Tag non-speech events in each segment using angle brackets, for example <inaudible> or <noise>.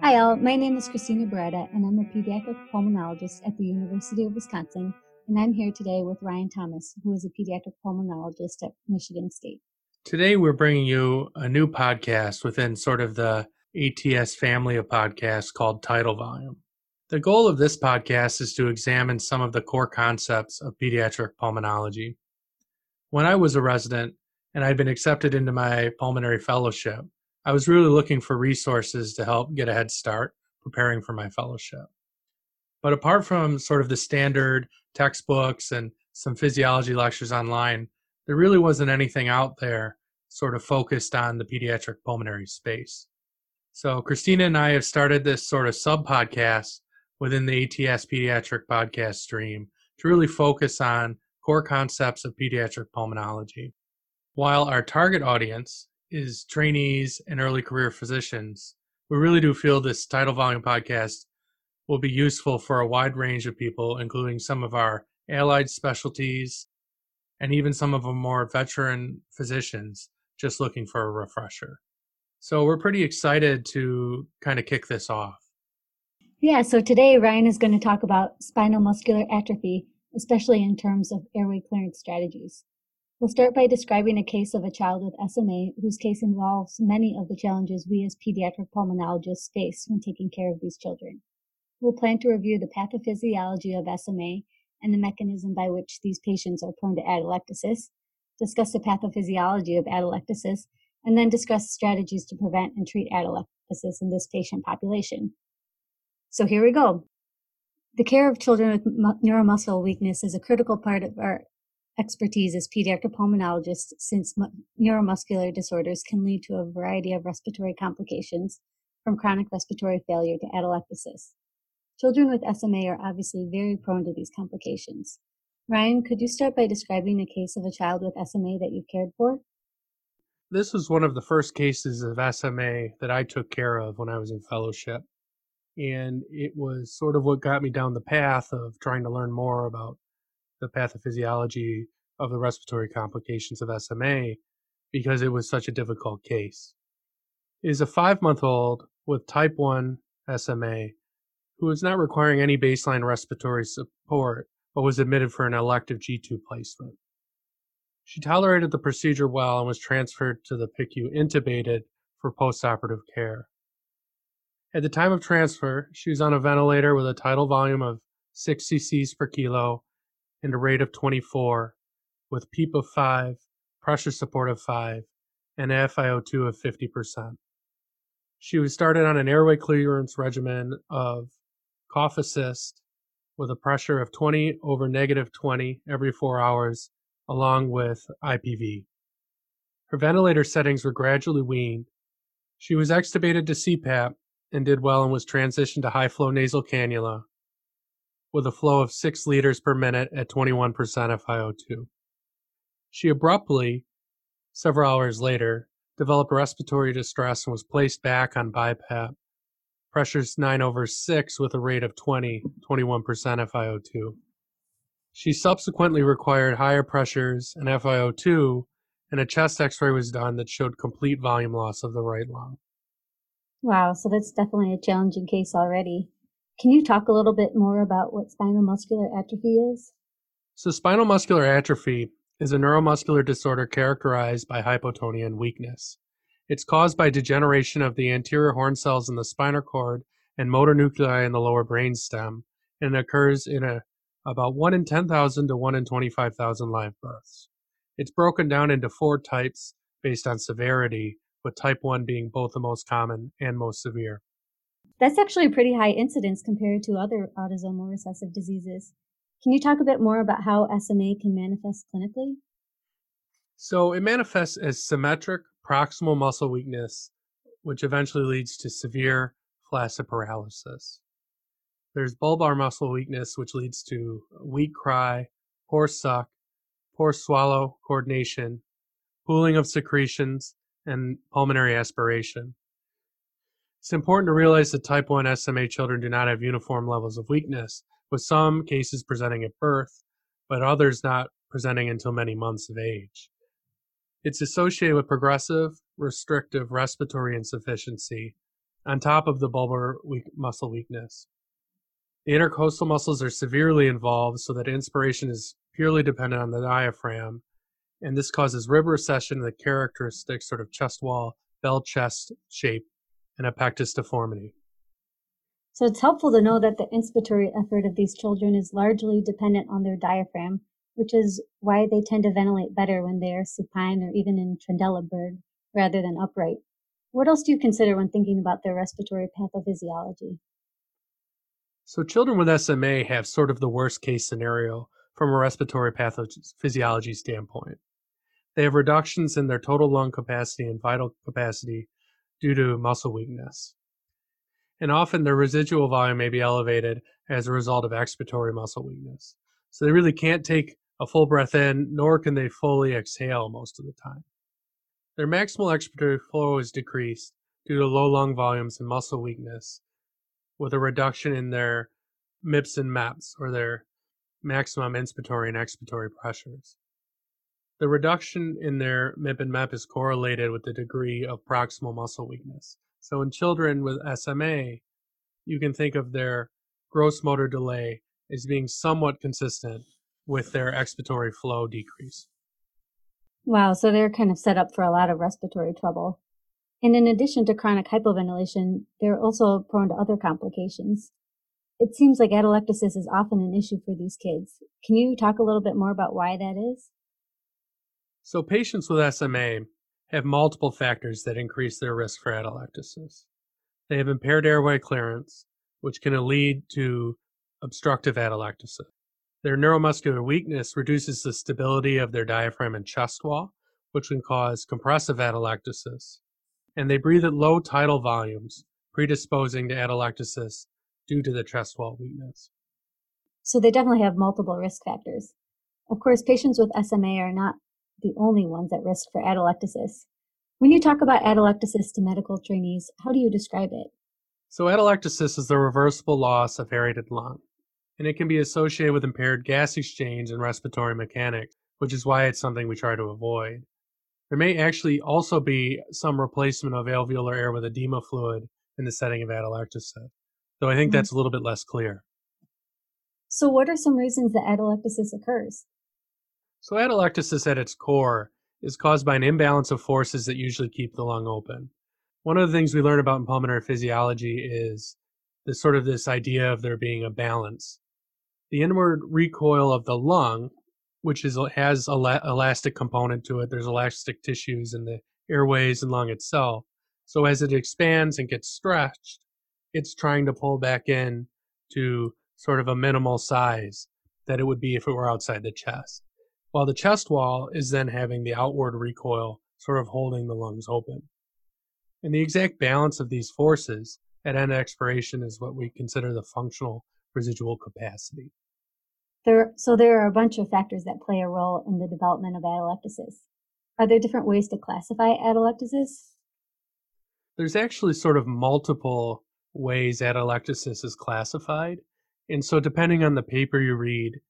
Hi, all. My name is Christina Beretta, and I'm a pediatric pulmonologist at the University of Wisconsin. And I'm here today with Ryan Thomas, who is a pediatric pulmonologist at Michigan State. Today, we're bringing you a new podcast within sort of the ATS family of podcasts called Tidal Volume. The goal of this podcast is to examine some of the core concepts of pediatric pulmonology. When I was a resident and I'd been accepted into my pulmonary fellowship, I was really looking for resources to help get a head start preparing for my fellowship. But apart from sort of the standard textbooks and some physiology lectures online, there really wasn't anything out there sort of focused on the pediatric pulmonary space. So Christina and I have started this sort of sub podcast within the ATS pediatric podcast stream to really focus on core concepts of pediatric pulmonology. While our target audience is trainees and early career physicians, we really do feel this tidal volume podcast will be useful for a wide range of people, including some of our allied specialties and even some of our more veteran physicians just looking for a refresher. So we're pretty excited to kind of kick this off. Yeah, so today Ryan is going to talk about spinal muscular atrophy, especially in terms of airway clearance strategies. We'll start by describing a case of a child with SMA whose case involves many of the challenges we as pediatric pulmonologists face when taking care of these children. We'll plan to review the pathophysiology of SMA and the mechanism by which these patients are prone to atelectasis, discuss the pathophysiology of atelectasis, and then discuss strategies to prevent and treat atelectasis in this patient population. So here we go. The care of children with neuromuscular weakness is a critical part of our expertise as pediatric pulmonologists since neuromuscular disorders can lead to a variety of respiratory complications from chronic respiratory failure to atelectasis. Children with SMA are obviously very prone to these complications. Ryan, could you start by describing a case of a child with SMA that you've cared for? This was one of the first cases of SMA that I took care of when I was in fellowship. And it was sort of what got me down the path of trying to learn more about the pathophysiology of the respiratory complications of SMA because it was such a difficult case. Is a five month old with type 1 SMA who was not requiring any baseline respiratory support but was admitted for an elective G tube placement. She tolerated the procedure well and was transferred to the PICU intubated for postoperative care. At the time of transfer, she was on a ventilator with a tidal volume of 6 cc's per kilo and a rate of 24 with PEEP of 5, pressure support of 5, and FiO2 of 50%. She was started on an airway clearance regimen of cough assist with a pressure of 20 over negative 20 every four hours, along with IPV. Her ventilator settings were gradually weaned. She was extubated to CPAP and did well and was transitioned to high flow nasal cannula with a flow of 6 liters per minute at 21% FiO2. She abruptly, several hours later, developed respiratory distress and was placed back on BiPAP. Pressures 9 over 6 with a rate of 20, 21% FiO2. She subsequently required higher pressures and FiO2, and a chest x ray was done that showed complete volume loss of the right lung. Wow, so that's definitely a challenging case already. Can you talk a little bit more about what spinal muscular atrophy is? So, spinal muscular atrophy is a neuromuscular disorder characterized by hypotonia and weakness. It's caused by degeneration of the anterior horn cells in the spinal cord and motor nuclei in the lower brain stem, and occurs in a, about 1 in 10,000 to 1 in 25,000 live births. It's broken down into four types based on severity, with type 1 being both the most common and most severe. That's actually a pretty high incidence compared to other autosomal recessive diseases. Can you talk a bit more about how SMA can manifest clinically? So, it manifests as symmetric proximal muscle weakness, which eventually leads to severe flaccid paralysis. There's bulbar muscle weakness, which leads to weak cry, poor suck, poor swallow coordination, pooling of secretions, and pulmonary aspiration. It's important to realize that type 1 SMA children do not have uniform levels of weakness, with some cases presenting at birth, but others not presenting until many months of age. It's associated with progressive, restrictive respiratory insufficiency on top of the bulbar weak muscle weakness. The intercostal muscles are severely involved so that inspiration is purely dependent on the diaphragm, and this causes rib recession and the characteristic sort of chest wall, bell chest shape, and a pectus deformity. So it's helpful to know that the inspiratory effort of these children is largely dependent on their diaphragm, which is why they tend to ventilate better when they are supine or even in Trendelenburg rather than upright. What else do you consider when thinking about their respiratory pathophysiology? So, children with SMA have sort of the worst case scenario from a respiratory pathophysiology standpoint. They have reductions in their total lung capacity and vital capacity due to muscle weakness. And often their residual volume may be elevated as a result of expiratory muscle weakness. So they really can't take a full breath in, nor can they fully exhale most of the time. Their maximal expiratory flow is decreased due to low lung volumes and muscle weakness, with a reduction in their MIPS and MEPS, or their maximum inspiratory and expiratory pressures. The reduction in their MIP and MEP is correlated with the degree of proximal muscle weakness. So in children with SMA, you can think of their gross motor delay as being somewhat consistent with their expiratory flow decrease. Wow, so they're kind of set up for a lot of respiratory trouble. And in addition to chronic hypoventilation, they're also prone to other complications. It seems like atelectasis is often an issue for these kids. Can you talk a little bit more about why that is? So, patients with SMA have multiple factors that increase their risk for atelectasis. They have impaired airway clearance, which can lead to obstructive atelectasis. Their neuromuscular weakness reduces the stability of their diaphragm and chest wall, which can cause compressive atelectasis. And they breathe at low tidal volumes, predisposing to atelectasis due to the chest wall weakness. So they definitely have multiple risk factors. Of course, patients with SMA are not the only ones at risk for atelectasis. When you talk about atelectasis to medical trainees, how do you describe it? So, atelectasis is the reversible loss of aerated lung and it can be associated with impaired gas exchange and respiratory mechanics, which is why it's something we try to avoid. There may actually also be some replacement of alveolar air with edema fluid in the setting of atelectasis, though I think mm-hmm. that's a little bit less clear. So, what are some reasons that atelectasis occurs? So, atelectasis at its core is caused by an imbalance of forces that usually keep the lung open. One of the things we learn about in pulmonary physiology is this sort of this idea of there being a balance the inward recoil of the lung, which is has a elastic component to it. There's elastic tissues in the airways and lung itself. So as it expands and gets stretched, it's trying to pull back in to sort of a minimal size that it would be if it were outside the chest. While the chest wall is then having the outward recoil sort of holding the lungs open. And the exact balance of these forces at end expiration is what we consider the functional residual capacity. There, so there are a bunch of factors that play a role in the development of atelectasis. Are there different ways to classify atelectasis? There's actually sort of multiple ways atelectasis is classified. And so depending on the paper you read,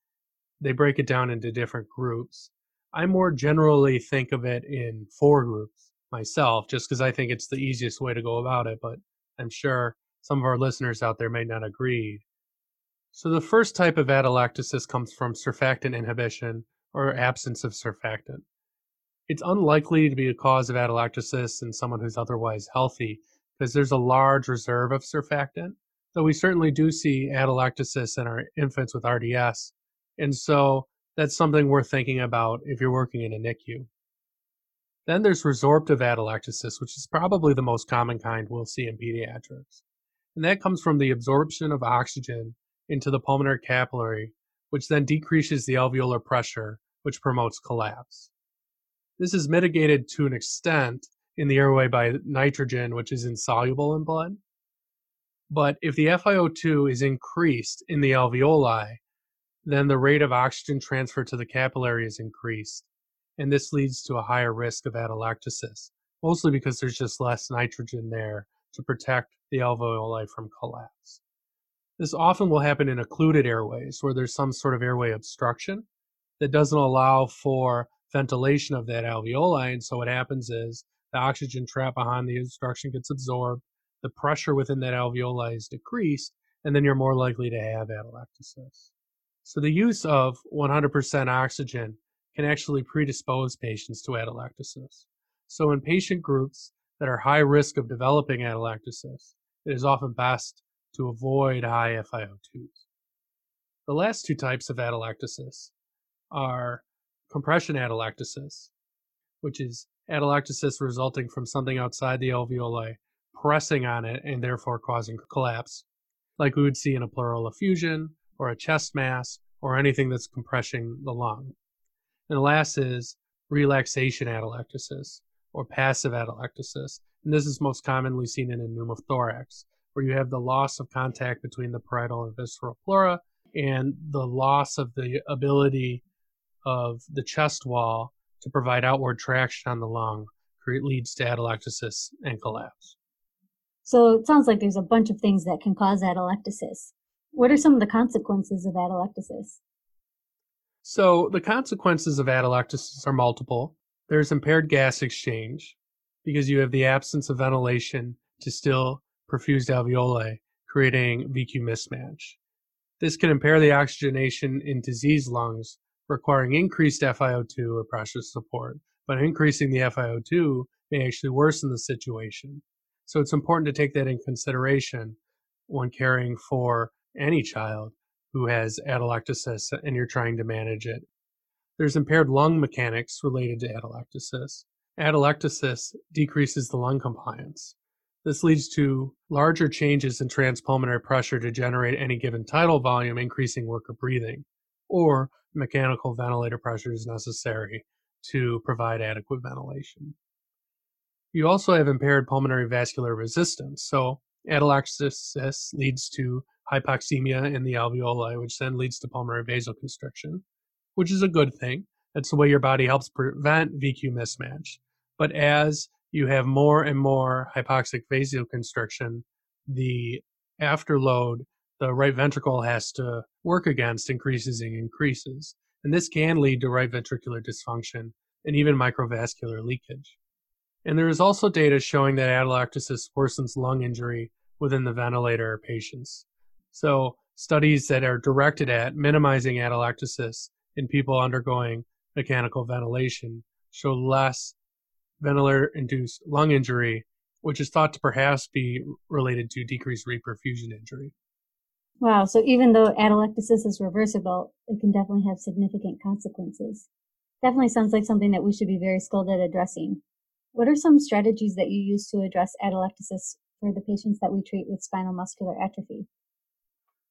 they break it down into different groups. I more generally think of it in four groups myself, just because I think it's the easiest way to go about it, but I'm sure some of our listeners out there may not agree. So the first type of atelectasis comes from surfactant inhibition or absence of surfactant. It's unlikely to be a cause of atelectasis in someone who's otherwise healthy because there's a large reserve of surfactant, though we certainly do see atelectasis in our infants with RDS. And so that's something worth thinking about if you're working in a NICU. Then there's resorptive atelectasis, which is probably the most common kind we'll see in pediatrics. And that comes from the absorption of oxygen into the pulmonary capillary, which then decreases the alveolar pressure, which promotes collapse. This is mitigated to an extent in the airway by nitrogen, which is insoluble in blood. But if the FiO2 is increased in the alveoli, then the rate of oxygen transfer to the capillary is increased, and this leads to a higher risk of atelectasis, mostly because there's just less nitrogen there to protect the alveoli from collapse. This often will happen in occluded airways where there's some sort of airway obstruction that doesn't allow for ventilation of that alveoli. And so what happens is the oxygen trap behind the obstruction gets absorbed, the pressure within that alveoli is decreased, and then you're more likely to have atelectasis. So the use of 100% oxygen can actually predispose patients to atelectasis. So in patient groups that are high risk of developing atelectasis, it is often best to avoid high FiO2s. The last two types of atelectasis are compression atelectasis, which is atelectasis resulting from something outside the alveoli pressing on it and therefore causing collapse, like we would see in a pleural effusion or a chest mass or anything that's compressing the lung. And the last is relaxation atelectasis or passive atelectasis. And this is most commonly seen in a pneumothorax, where you have the loss of contact between the parietal and visceral pleura and the loss of the ability of the chest wall to provide outward traction on the lung leads to atelectasis and collapse. So it sounds like there's a bunch of things that can cause atelectasis. What are some of the consequences of atelectasis? So the consequences of atelectasis are multiple. There's impaired gas exchange because you have the absence of ventilation to still perfused alveoli, creating VQ mismatch. This can impair the oxygenation in diseased lungs, requiring increased FiO2 or pressure support, but increasing the FiO2 may actually worsen the situation. So it's important to take that in consideration when caring for any child who has atelectasis and you're trying to manage it. There's impaired lung mechanics related to atelectasis. Atelectasis decreases the lung compliance. This leads to larger changes in transpulmonary pressure to generate any given tidal volume, increasing work of breathing, or mechanical ventilator pressure is necessary to provide adequate ventilation. You also have impaired pulmonary vascular resistance. So, atelectasis leads to hypoxemia in the alveoli, which then leads to pulmonary vasoconstriction, which is a good thing. That's the way your body helps prevent VQ mismatch. But as you have more and more hypoxic vasoconstriction, the afterload the right ventricle has to work against increases and increases. And this can lead to right ventricular dysfunction and even microvascular leakage. And there is also data showing that atelectasis worsens lung injury within the ventilator patients. So, studies that are directed at minimizing atelectasis in people undergoing mechanical ventilation show less ventilator induced lung injury, which is thought to perhaps be related to decreased reperfusion injury. Wow, so even though atelectasis is reversible, it can definitely have significant consequences. Definitely sounds like something that we should be very skilled at addressing. What are some strategies that you use to address atelectasis for the patients that we treat with spinal muscular atrophy?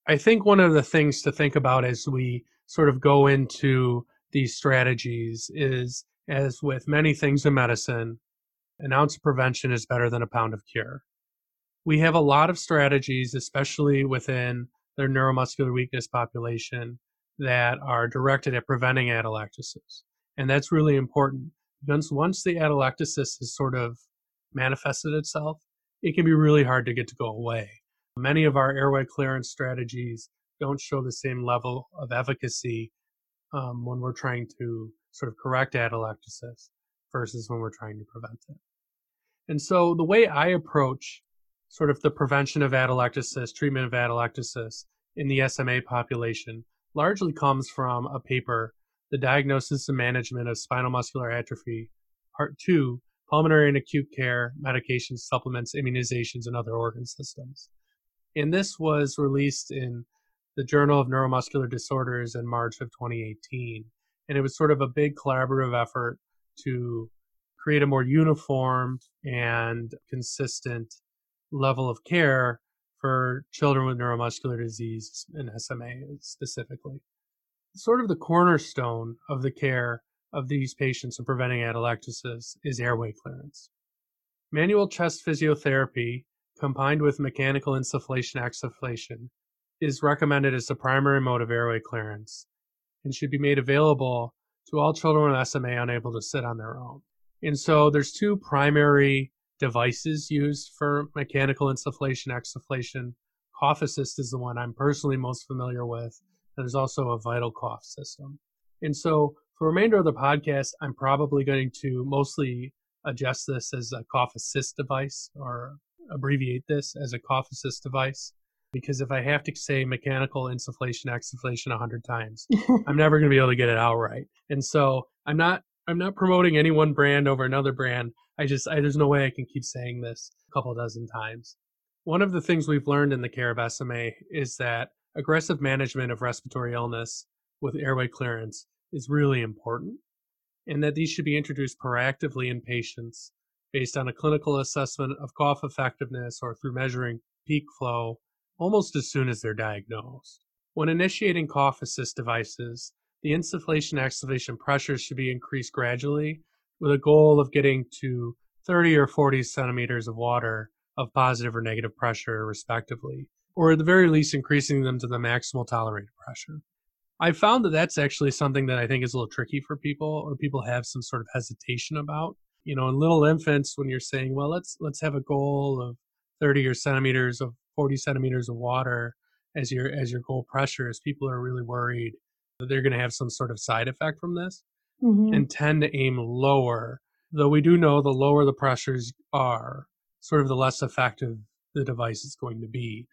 I think one of the things to think about as we sort of go into these strategies is as with many things in medicine, an ounce of prevention is better than a pound of cure. We have a lot of strategies, especially within the neuromuscular weakness population, that are directed at preventing atelectasis. And that's really important because once the atelectasis has sort of manifested itself, it can be really hard to get to go away. Many of our airway clearance strategies don't show the same level of efficacy um, when we're trying to sort of correct atelectasis versus when we're trying to prevent it. And so the way I approach sort of the prevention of atelectasis, treatment of atelectasis in the SMA population largely comes from a paper, The Diagnosis and Management of Spinal Muscular Atrophy, Part 2, Pulmonary and Acute Care, Medications, Supplements, Immunizations, and Other Organ Systems. And this was released in the Journal of Neuromuscular Disorders in March of 2018 and it was sort of a big collaborative effort to create a more uniform and consistent level of care for children with neuromuscular disease and SMA specifically. Sort of the cornerstone of the care of these patients in preventing atelectasis is airway clearance. Manual chest physiotherapy combined with mechanical insufflation exsufflation is recommended as the primary mode of airway clearance and should be made available to all children with SMA unable to sit on their own. And so there's two primary devices used for mechanical insufflation, exsufflation. Cough Assist is the one I'm personally most familiar with. There's also a vital cough system. And so for the remainder of the podcast, I'm probably going to mostly adjust this as a cough assist device or abbreviate this as a cough assist device because if I have to say mechanical insufflation exsufflation a hundred times, <laughs> I'm never going to be able to get it out right. And so I'm not I'm not promoting any one brand over another brand. I just I, there's no way I can keep saying this a couple dozen times. One of the things we've learned in the care of SMA is that aggressive management of respiratory illness with airway clearance is really important, and that these should be introduced proactively in patients based on a clinical assessment of cough effectiveness or through measuring peak flow almost as soon as they're diagnosed. When initiating cough assist devices, the insufflation exhalation pressure should be increased gradually with a goal of getting to 30 or 40 centimeters of water of positive or negative pressure, respectively, or at the very least increasing them to the maximal tolerated pressure. I found that that's actually something that I think is a little tricky for people, or people have some sort of hesitation about. You know, in little infants, when you're saying, "Well, let's let's have a goal of 30 or centimeters of 40 centimeters of water as your as your goal pressure is people are really worried that they're going to have some sort of side effect from this, mm-hmm. and tend to aim lower. Though we do know the lower the pressures are, sort of the less effective the device is going to be.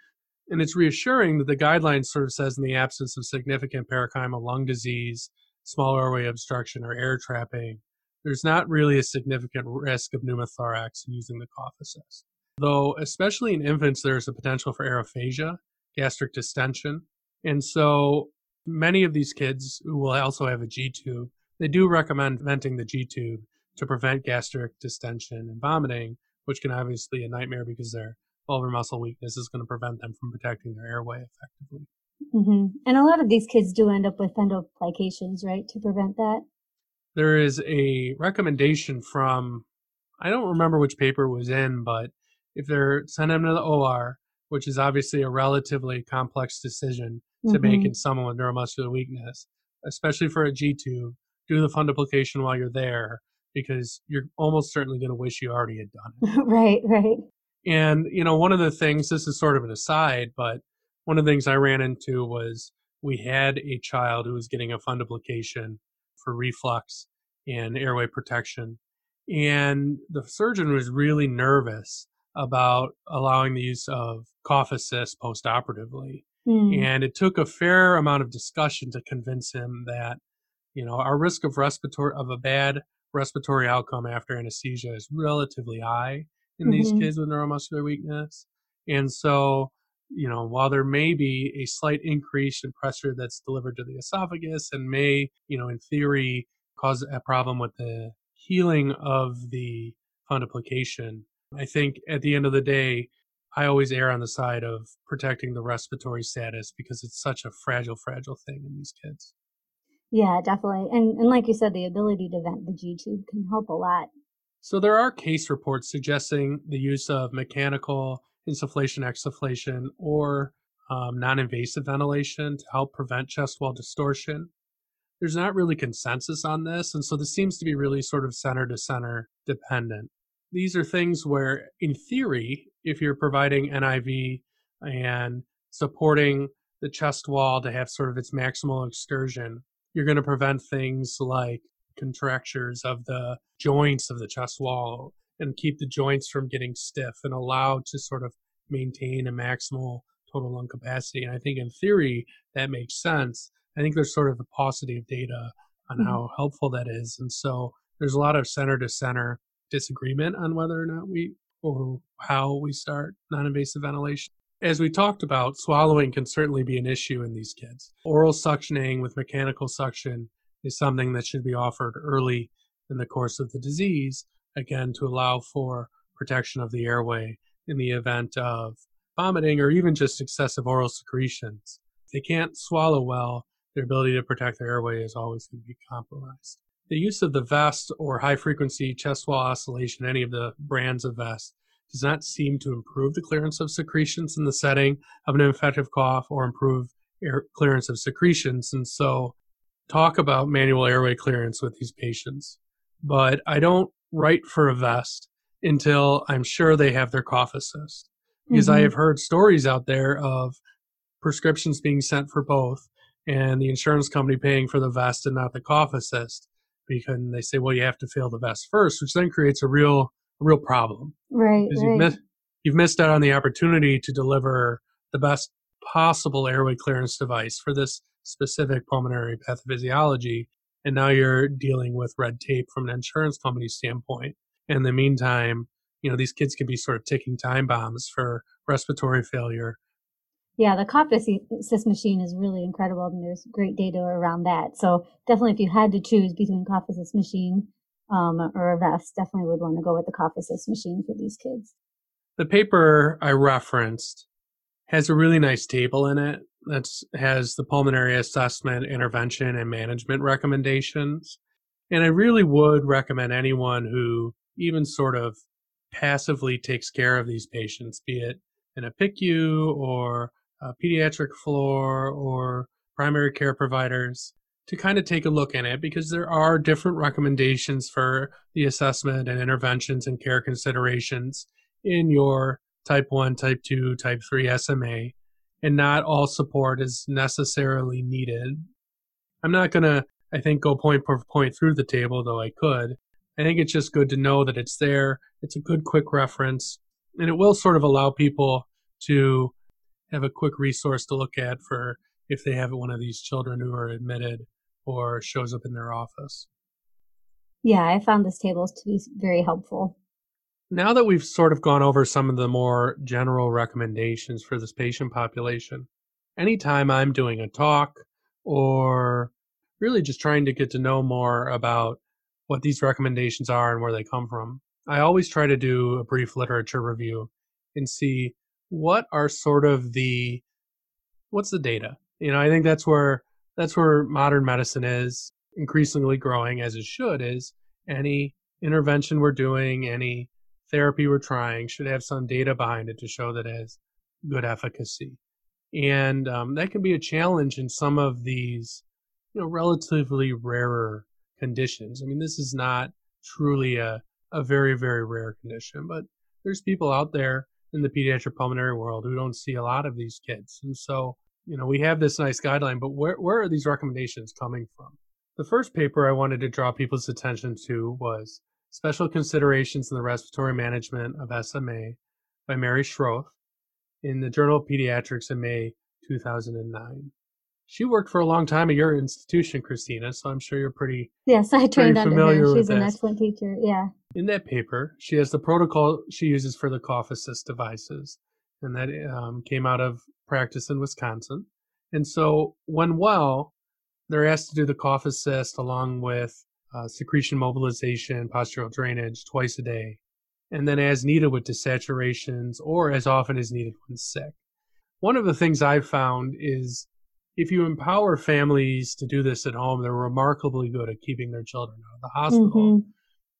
And it's reassuring that the guidelines sort of says in the absence of significant parenchymal lung disease, small airway obstruction, or air trapping, there's not really a significant risk of pneumothorax using the cough assist. Though, especially in infants, there's a potential for aerophagia, gastric distension. And so many of these kids who will also have a G tube, they do recommend venting the G tube to prevent gastric distension and vomiting, which can obviously be a nightmare because their bulbar muscle weakness is going to prevent them from protecting their airway effectively. Mm-hmm. And a lot of these kids do end up with fundoplications, right, to prevent that? There is a recommendation from, I don't remember which paper was in, but if they're send them to the OR, which is obviously a relatively complex decision to mm-hmm. make in someone with neuromuscular weakness, especially for a G tube, do the fundoplication while you're there because you're almost certainly going to wish you already had done it. <laughs> right, right. And, you know, one of the things, this is sort of an aside, but one of the things I ran into was we had a child who was getting a fundoplication for reflux and airway protection. And the surgeon was really nervous about allowing the use of cough assist post-operatively. Mm. And it took a fair amount of discussion to convince him that, you know, our risk of respiratory of a bad respiratory outcome after anesthesia is relatively high in mm-hmm. these kids with neuromuscular weakness. And so, you know, while there may be a slight increase in pressure that's delivered to the esophagus and may, you know, in theory cause a problem with the healing of the fundoplication, I think at the end of the day, I always err on the side of protecting the respiratory status because it's such a fragile, fragile thing in these kids. Yeah, definitely. And and like you said, the ability to vent the G tube can help a lot. So there are case reports suggesting the use of mechanical insufflation, exsufflation, or um, non-invasive ventilation to help prevent chest wall distortion. There's not really consensus on this, and so this seems to be really sort of center to center dependent these are things where, in theory, if you're providing NIV and supporting the chest wall to have sort of its maximal excursion, you're going to prevent things like contractures of the joints of the chest wall and keep the joints from getting stiff and allow to sort of maintain a maximal total lung capacity. And I think in theory that makes sense. I think there's sort of a paucity of data on mm-hmm. how helpful that is. And so there's a lot of center to center disagreement on whether or not we or how we start non invasive ventilation. As we talked about, swallowing can certainly be an issue in these kids. Oral suctioning with mechanical suction is something that should be offered early in the course of the disease, again, to allow for protection of the airway in the event of vomiting or even just excessive oral secretions. If they can't swallow well, their ability to protect their airway is always going to be compromised. The use of the vest or high frequency chest wall oscillation, any of the brands of vest, does not seem to improve the clearance of secretions in the setting of an infective cough or improve air clearance of secretions. And so, talk about manual airway clearance with these patients. But I don't write for a vest until I'm sure they have their cough assist. Because mm-hmm. I have heard stories out there of prescriptions being sent for both and the insurance company paying for the vest and not the cough assist because they say, well, you have to fail the vest first, which then creates a real, a real problem. Right. Right. you've, you've missed out on the opportunity to deliver the best possible airway clearance device for this specific pulmonary pathophysiology. And now you're dealing with red tape from an insurance company standpoint. In the meantime, you know, these kids can be sort of ticking time bombs for respiratory failure yeah, the cough assist machine is really incredible, and there's great data around that. So definitely, if you had to choose between cough assist machine um, or a vest, definitely would want to go with the cough assist machine for these kids. The paper I referenced has a really nice table in it that has the pulmonary assessment, intervention, and management recommendations. And I really would recommend anyone who even sort of passively takes care of these patients, be it in a PICU or a pediatric floor or primary care providers to kind of take a look in it because there are different recommendations for the assessment and interventions and care considerations in your type 1, type 2, type 3 SMA, and not all support is necessarily needed. I'm not going to, I think, go point per point through the table, though I could. I think it's just good to know that it's there. It's a good quick reference, and it will sort of allow people to have a quick resource to look at for if they have one of these children who are admitted or shows up in their office. Yeah, I found this table to be very helpful. Now that we've sort of gone over some of the more general recommendations for this patient population, anytime I'm doing a talk or really just trying to get to know more about what these recommendations are and where they come from, I always try to do a brief literature review and see what are sort of the what's the data? You know, I think that's where that's where modern medicine is increasingly growing as it should is any intervention we're doing, any therapy we're trying should have some data behind it to show that it has good efficacy. And um, that can be a challenge in some of these, you know, relatively rarer conditions. I mean, this is not truly a, a very, very rare condition, but there's people out there in the pediatric pulmonary world who don't see a lot of these kids. And so, you know, we have this nice guideline, but where, where are these recommendations coming from? The first paper I wanted to draw people's attention to was Special Considerations in the Respiratory Management of SMA by Mary Schroth in the Journal of Pediatrics in May 2009 she worked for a long time at your institution, Christina, so I'm sure you're pretty Yes, I trained under her. She's an this. excellent teacher. Yeah. In that paper, she has the protocol she uses for the cough assist devices, and that um, came out of practice in Wisconsin. And so, when well, they're asked to do the cough assist along with uh, secretion mobilization, postural drainage twice a day, and then as needed with desaturations or as often as needed when sick. One of the things I've found is if you empower families to do this at home, they're remarkably good at keeping their children out of the hospital. Mm-hmm.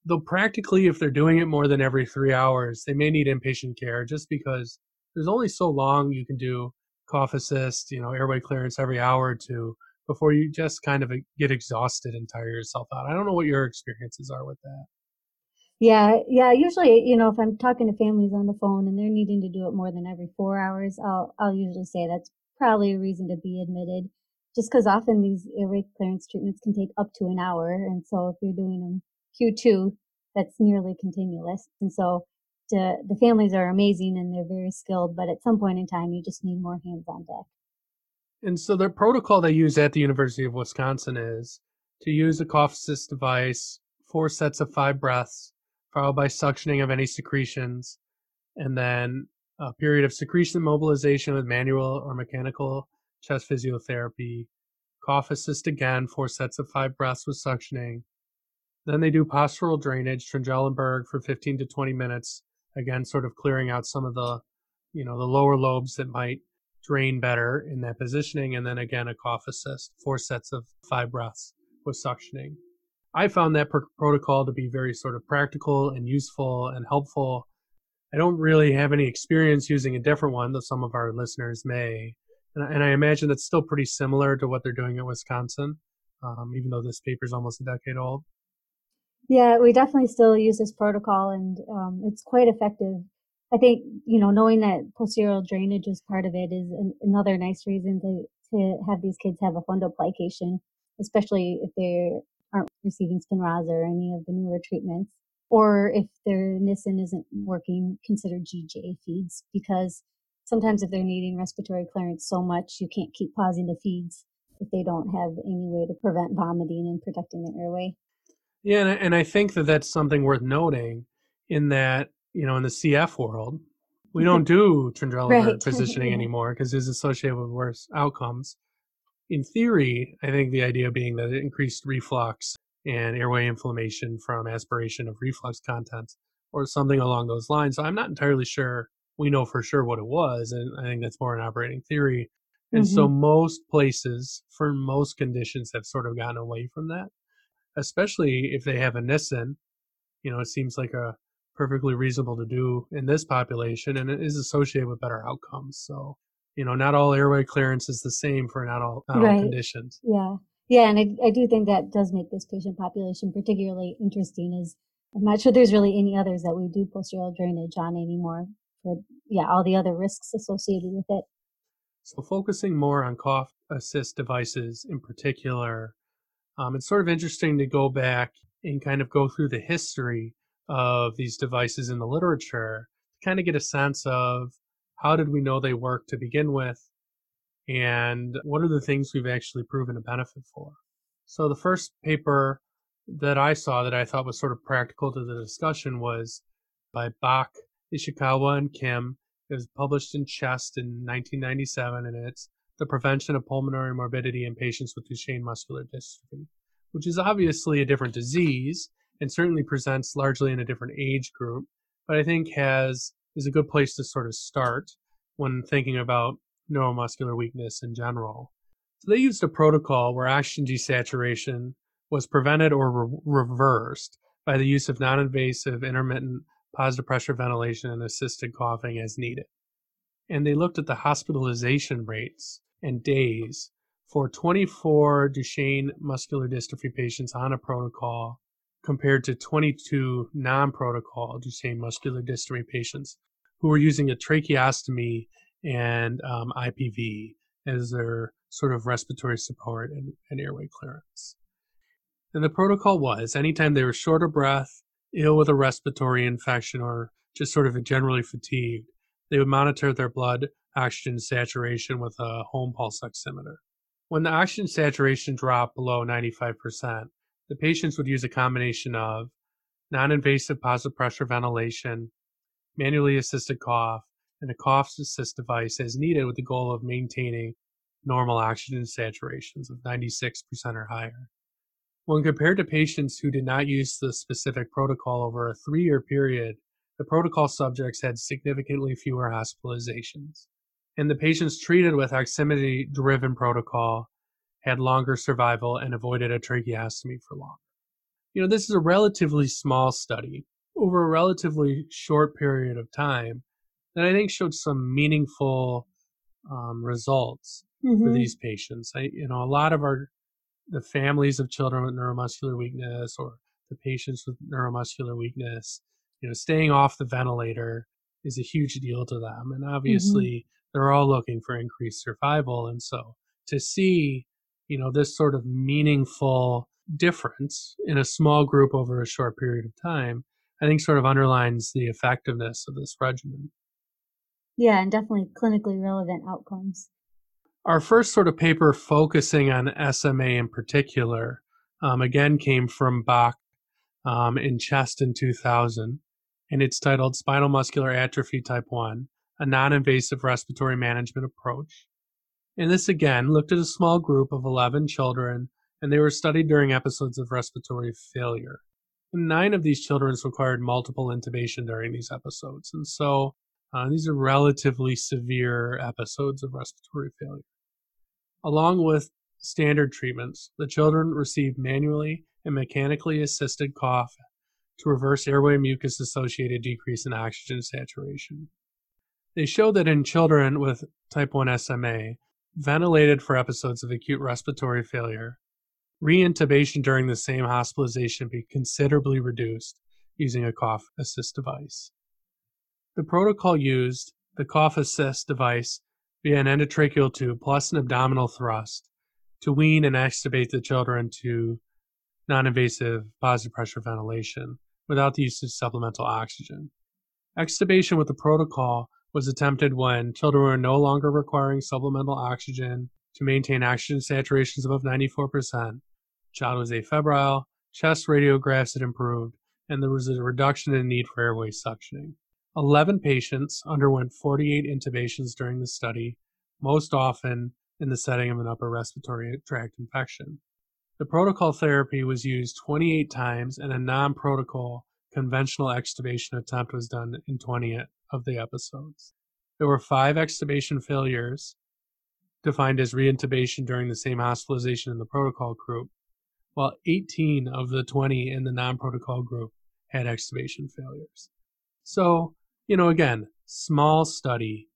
Though practically, if they're doing it more than every three hours, they may need inpatient care just because there's only so long you can do cough assist, you know, airway clearance every hour or two before you just kind of uh, get exhausted and tire yourself out. I don't know what your experiences are with that. Yeah, yeah. Usually, you know, if I'm talking to families on the phone and they're needing to do it more than every four hours, I'll I'll usually say that's probably a reason to be admitted just because often these uh, airway clearance treatments can take up to an hour. And so if you're doing them Q2, that's nearly continuous. And so the, the families are amazing and they're very skilled, but at some point in time, you just need more hands on deck. And so the protocol they use at the University of Wisconsin is to use a cough assist device, four sets of five breaths, followed by suctioning of any secretions, and then a period of secretion mobilization with manual or mechanical chest physiotherapy, cough assist again, four sets of five breaths with suctioning. Then they do postural drainage, Trendelenburg for 15 to 20 minutes, again, sort of clearing out some of the, you know, the lower lobes that might drain better in that positioning. And then again, a cough assist, four sets of five breaths with suctioning. I found that pr- protocol to be very sort of practical and useful and helpful I don't really have any experience using a different one, though some of our listeners may. And, and I imagine that's still pretty similar to what they're doing at Wisconsin, um, even though this paper is almost a decade old. Yeah, we definitely still use this protocol, and um, it's quite effective. I think you know knowing that postural drainage is part of it is an, another nice reason to to have these kids have a fundoplication, especially if they aren't receiving Spinraza or any of the newer treatments, or if their Nissen isn't working, consider GJ feeds because sometimes if they're needing respiratory clearance so much, you can't keep pausing the feeds if they don't have any way to prevent vomiting and protecting their airway. Yeah, and I think that that's something worth noting in that, you know, in the CF world, we mm-hmm. don't do Trendelenburg Right. positioning <laughs> anymore because it's associated with worse outcomes. In theory, I think the idea being that it increased reflux and airway inflammation from aspiration of reflux contents or something along those lines. So I'm not entirely sure we know for sure what it was, and I think that's more an operating theory. And so mm-hmm. most places for most conditions have sort of gotten away from that, especially if they have a Nissen. You know, it seems like a perfectly reasonable to do in this population, and it is associated with better outcomes. So, you know, not all airway clearance is the same for not all, not all Right. conditions. Yeah. Yeah, and I, I do think that does make this patient population particularly interesting is I'm not sure there's really any others that we do postural drainage on anymore for yeah, all the other risks associated with it. So, focusing more on cough assist devices in particular, um, it's sort of interesting to go back and kind of go through the history of these devices in the literature to kind of get a sense of how did we know they work to begin with and what are the things we've actually proven a benefit for. So, the first paper that I saw that I thought was sort of practical to the discussion was by Bach, Ishikawa, and Kim. It was published in Chest in 1997, and it's the prevention of pulmonary morbidity in patients with Duchenne muscular dystrophy, which is obviously a different disease and certainly presents largely in a different age group, but I think has is a good place to sort of start when thinking about neuromuscular weakness in general. So they used a protocol where oxygen desaturation was prevented or re- reversed by the use of non-invasive intermittent positive pressure ventilation and assisted coughing as needed. And they looked at the hospitalization rates and days for 24 Duchenne muscular dystrophy patients on a protocol compared to 22 non protocol Duchenne muscular dystrophy patients who were using a tracheostomy and um, IPV as their sort of respiratory support and, and airway clearance. And the protocol was anytime they were short of breath, ill with a respiratory infection, or just sort of generally fatigued, they would monitor their blood oxygen saturation with a home pulse oximeter. When the oxygen saturation dropped below 95%, the patients would use a combination of non invasive positive pressure ventilation, manually assisted cough, and a cough assist device as needed with the goal of maintaining normal oxygen saturations of 96% or higher. When compared to patients who did not use the specific protocol over a three year period, the protocol subjects had significantly fewer hospitalizations. And the patients treated with oximetry driven protocol had longer survival and avoided a tracheostomy for longer. You know, this is a relatively small study over a relatively short period of time that I think showed some meaningful um, results for Mhm. these patients. I, you know, a lot of our the families of children with neuromuscular weakness or the patients with neuromuscular weakness, you know, staying off the ventilator is a huge deal to them, and obviously they're all looking for increased survival. And so to see, you know, this sort of meaningful difference in a small group over a short period of time, I think sort of underlines the effectiveness of this regimen. Yeah, and definitely clinically relevant outcomes. Our first sort of paper focusing on SMA in particular, um, again, came from Bach um, in Chest in 2000, and it's titled Spinal Muscular Atrophy Type 1 A Non Invasive Respiratory Management Approach. And this again looked at a small group of 11 children, and they were studied during episodes of respiratory failure. Nine of these children required multiple intubation during these episodes, and so uh, these are relatively severe episodes of respiratory failure. Along with standard treatments, the children received manually and mechanically assisted cough to reverse airway mucus associated decrease in oxygen saturation. They show that in children with type 1 SMA, ventilated for episodes of acute respiratory failure, reintubation during the same hospitalization be considerably reduced using a cough assist device. The protocol used the cough assist device via an endotracheal tube plus an abdominal thrust to wean and extubate the children to non invasive positive pressure ventilation without the use of supplemental oxygen. Extubation with the protocol was attempted when children were no longer requiring supplemental oxygen to maintain oxygen saturations above 94%. Child was afebrile, chest radiographs had improved, and there was a reduction in need for airway suctioning. 11 patients underwent 48 intubations during the study, most often in the setting of an upper respiratory tract infection. The protocol therapy was used 28 times, and a non protocol conventional extubation attempt was done in 20 of the episodes. There were five extubation failures, defined as reintubation during the same hospitalization in the protocol group, while 18 of the 20 in the non protocol group had extubation failures. So, you know, again, small study,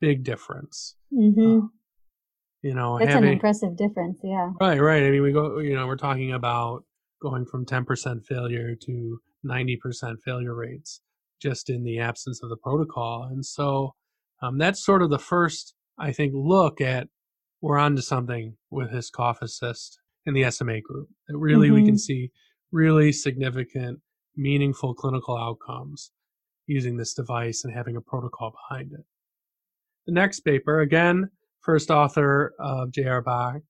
big difference. Mm-hmm. Uh, you know, That's having, an impressive difference. Yeah. Right, right. I mean, we go, you know, we're talking about going from 10% failure to 90% failure rates just in the absence of the protocol. And so um, that's sort of the first, I think, look at we're onto something with this cough assist in the SMA group. That really we can Mhm. see really significant, meaningful clinical outcomes using this device and having a protocol behind it. The next paper, again, first author of J.R. Bach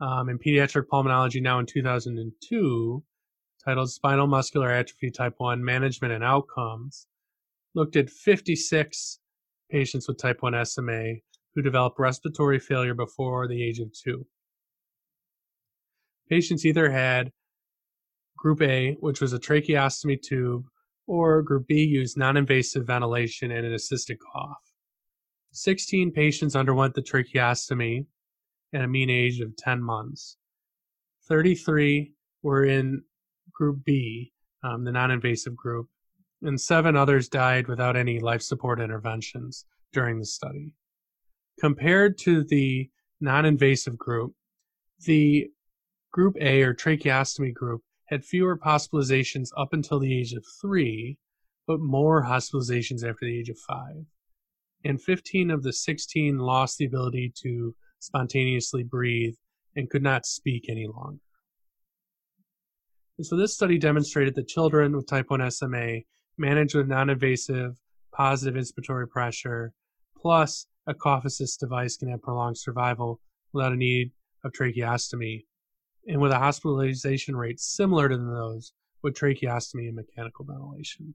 um, in Pediatric Pulmonology now in 2002, titled Spinal Muscular Atrophy Type 1 Management and Outcomes, looked at 56 patients with type 1 SMA who developed respiratory failure before the age of two. Patients either had Group A, which was a tracheostomy tube, or Group B used non invasive ventilation and an assisted cough. 16 patients underwent the tracheostomy at a mean age of 10 months. 33 were in Group B, um, the non invasive group, and seven others died without any life support interventions during the study. Compared to the non invasive group, the Group A or tracheostomy group had fewer hospitalizations up until the age of three, but more hospitalizations after the age of five. And 15 of the 16 lost the ability to spontaneously breathe and could not speak any longer. So this study demonstrated that children with type 1 SMA managed with non-invasive positive inspiratory pressure plus a cough assist device can have prolonged survival without a need of tracheostomy and with a hospitalization rate similar to those with tracheostomy and mechanical ventilation.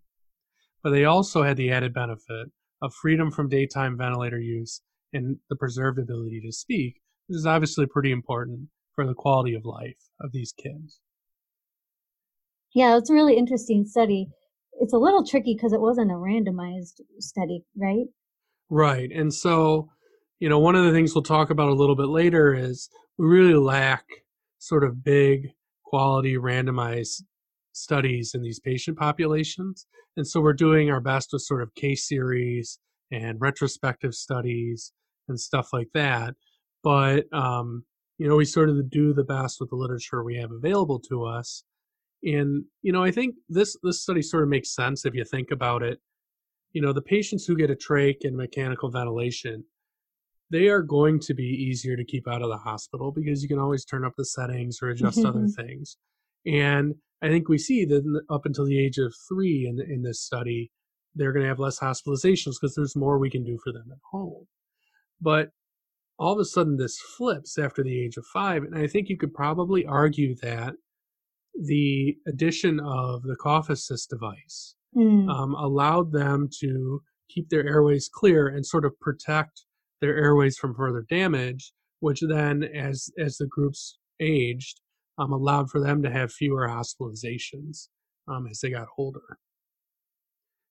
But they also had the added benefit of freedom from daytime ventilator use and the preserved ability to speak, which is obviously pretty important for the quality of life of these kids. Yeah, it's a really interesting study. It's a little tricky because it wasn't a randomized study, right? Right. And so, you know, one of the things we'll talk about a little bit later is we really lack sort of big quality randomized studies in these patient populations. And so we're doing our best with sort of case series and retrospective studies and stuff like that. But, um, you know, we sort of do the best with the literature we have available to us. And, you know, I think this, this study sort of makes sense if you think about it. You know, the patients who get a trach and mechanical ventilation, they are going to be easier to keep out of the hospital because you can always turn up the settings or <laughs> adjust other things. And I think we see that up until the age of three in, in this study, they're going to have less hospitalizations because there's more we can do for them at home. But all of a sudden, this flips after the age of five. And I think you could probably argue that the addition of the cough assist device Mm. um, allowed them to keep their airways clear and sort of protect their airways from further damage, which then, as as the groups aged, um, allowed for them to have fewer hospitalizations um, as they got older.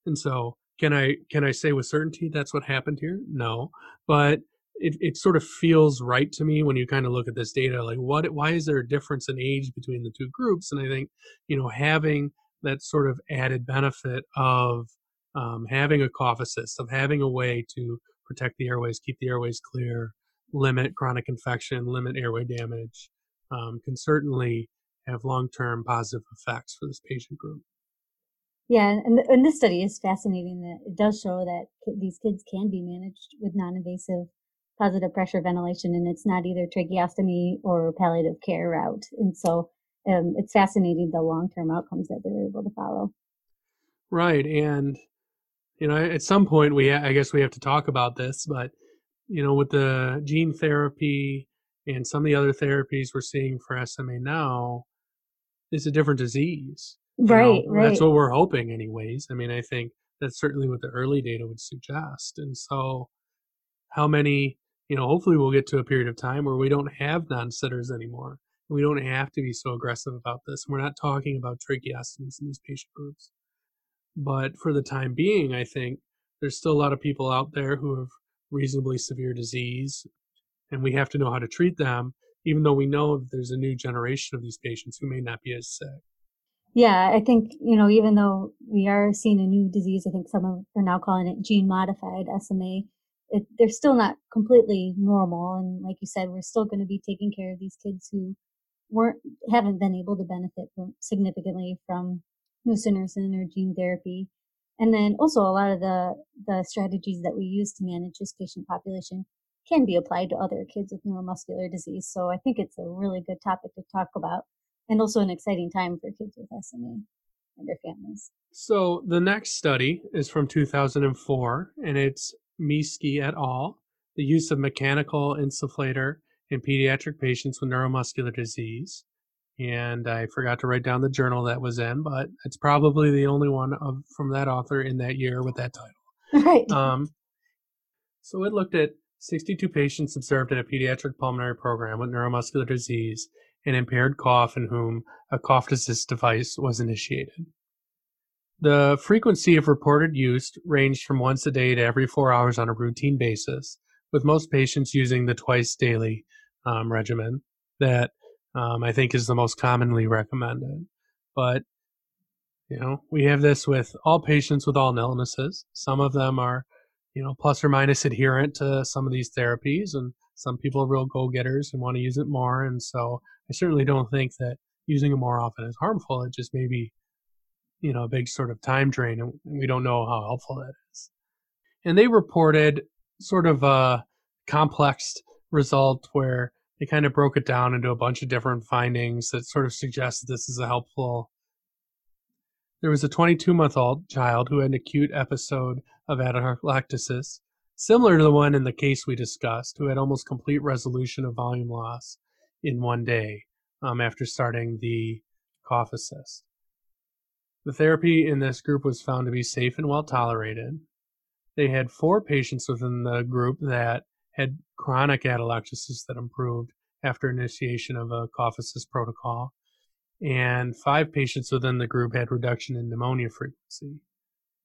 And so, can I can I say with certainty that's what happened here? No, but it, it sort of feels right to me when you kind of look at this data. Like, what? Why is there a difference in age between the two groups? And I think you know having that sort of added benefit of um, having a cough assist, of having a way to protect the airways, keep the airways clear, limit chronic infection, limit airway damage, um, can certainly have long-term positive effects for this patient group. Yeah, and, and this study is fascinating that it does show that these kids can be managed with non-invasive positive pressure ventilation, and it's not either tracheostomy or palliative care route. And so um, it's fascinating the long term outcomes that they were able to follow. Right, and you know, at some point we I guess we have to talk about this, but you know, with the gene therapy and some of the other therapies we're seeing for SMA now, it's a different disease. Right, know, right. That's what we're hoping, anyways. I mean, I think that's certainly what the early data would suggest. And so, how many, you know, hopefully we'll get to a period of time where we don't have non sitters anymore. We don't have to be so aggressive about this. We're not talking about tracheostomies in these patient groups. But for the time being, I think there's still a lot of people out there who have reasonably severe disease, and we have to know how to treat them, even though we know that there's a new generation of these patients who may not be as sick. Yeah, I think, you know, even though we are seeing a new disease, I think some of are now calling it gene modified SMA. It, they're still not completely normal. And like you said, we're still going to be taking care of these kids who weren't, haven't been able to benefit from significantly from nusinersen or gene therapy. And then also a lot of the, the strategies that we use to manage this patient population can be applied to other kids with neuromuscular disease. So I think it's a really good topic to talk about and also an exciting time for kids with SMA and their families. So the next study is from 2004, and it's Miske et al. The use of mechanical insufflator in pediatric patients with neuromuscular disease. And I forgot to write down the journal that was in, but it's probably the only one of from that author in that year with that title. <laughs> Right. Um, so it looked at 62 patients observed in a pediatric pulmonary program with neuromuscular disease and impaired cough in whom a cough assist device was initiated. The frequency of reported use ranged from once a day to every four hours on a routine basis, with most patients using the twice daily um, regimen that um, I think is the most commonly recommended. But, you know, we have this with all patients with all illnesses. Some of them are, you know, plus or minus adherent to some of these therapies, and some people are real go getters and want to use it more. And so I certainly don't think that using it more often is harmful. It just may be, you know, a big sort of time drain, and we don't know how helpful that is. And they reported sort of a complex result where they kind of broke it down into a bunch of different findings that sort of suggest this is a helpful. There was a 22 month old child who had an acute episode of atelectasis, similar to the one in the case we discussed, who had almost complete resolution of volume loss in one day um, after starting the cough assist. The therapy in this group was found to be safe and well tolerated. They had four patients within the group that had chronic atelectasis that improved after initiation of a cough assist protocol, and five patients within the group had reduction in pneumonia frequency.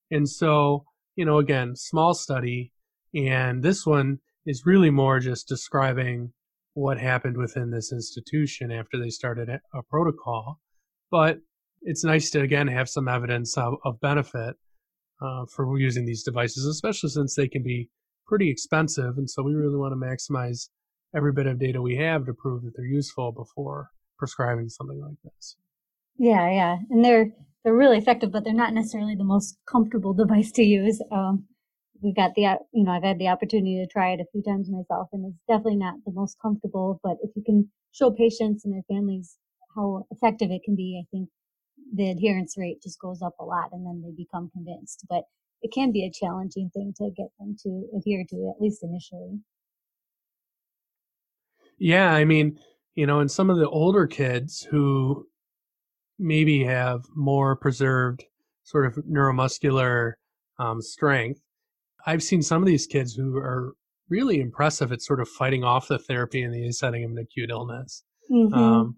And so, you know, again, small study, and this one is really more just describing what happened within this institution after they started a protocol. But it's nice to again have some evidence of, of benefit uh, for using these devices, especially since they can be pretty expensive. And so we really want to maximize every bit of data we have to prove that they're useful before prescribing something like this. Yeah, yeah, and they're they're really effective, but they're not necessarily the most comfortable <laughs> device to use. Um, we got the you know I've had the opportunity to try it a few times myself, and it's definitely not the most comfortable. But if you can show patients and their families how effective it can be, I think the adherence rate just goes up a lot, and then they become convinced. But it can be a challenging thing to get them to adhere to, at least initially. Yeah, I mean, you know, and some of the older kids who maybe have more preserved sort of neuromuscular um, strength I've seen some of these kids who are really impressive at sort of fighting off the therapy in the setting of an acute illness. Mm-hmm. Um,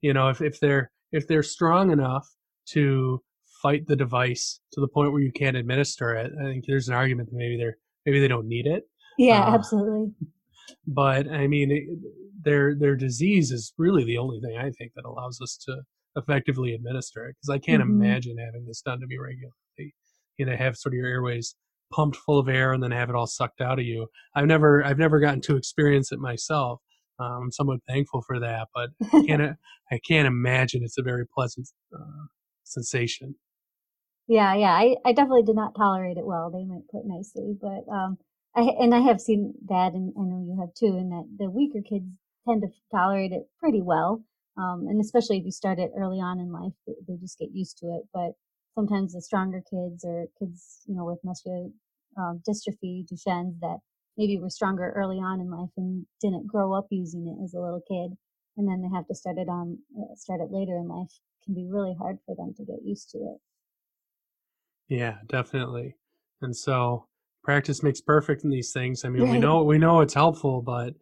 you know, if, if they're if they're strong enough to fight the device to the point where you can't administer it, I think there's an argument that maybe they're maybe they don't need it. Yeah, uh, absolutely. But I mean, it, their their disease is really the only thing I think that allows us to effectively administer it because I can't mm-hmm. imagine having this done to me regularly. You know, have sort of your airways pumped full of air and then have it all sucked out of you. I've never I've never gotten to experience it myself. Um, I'm somewhat thankful for that, but I can't <laughs> I can't imagine it's a very pleasant uh, sensation. Yeah, yeah, I, I definitely did not tolerate it well. They might put nicely, but um, I, and I have seen that, and I know you have too, in that the weaker kids tend to tolerate it pretty well. Um, and especially if you start it early on in life, they, they, just get used to it. But sometimes the stronger kids or kids, you know, with muscular um, dystrophy, Duchenne's, that maybe were stronger early on in life and didn't grow up using it as a little kid, and then they have to start it on uh, start it later in life, can be really hard for them to get used to it. Yeah, definitely. And so practice makes perfect in these things. I mean, we know we know it's helpful, but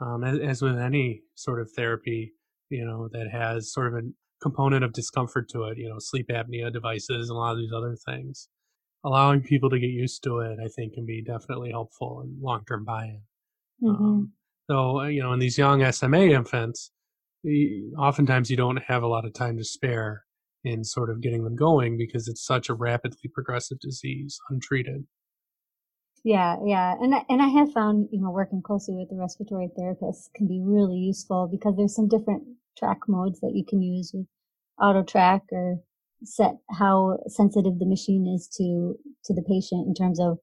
um, as, as, with any sort of therapy, you know, that has sort of a component of discomfort to it, you know, sleep apnea devices and a lot of these other things, allowing people to get used to it, I think, can be definitely helpful in long term buy-in. Mm-hmm. Um, so, uh, you know, in these young SMA infants, oftentimes you don't have a lot of time to spare in sort of getting them going because it's such a rapidly progressive disease untreated. Yeah, yeah, and and I have found you know working closely with the respiratory therapists can be really useful because there's some different track modes that you can use with auto track or set how sensitive the machine is to to the patient in terms of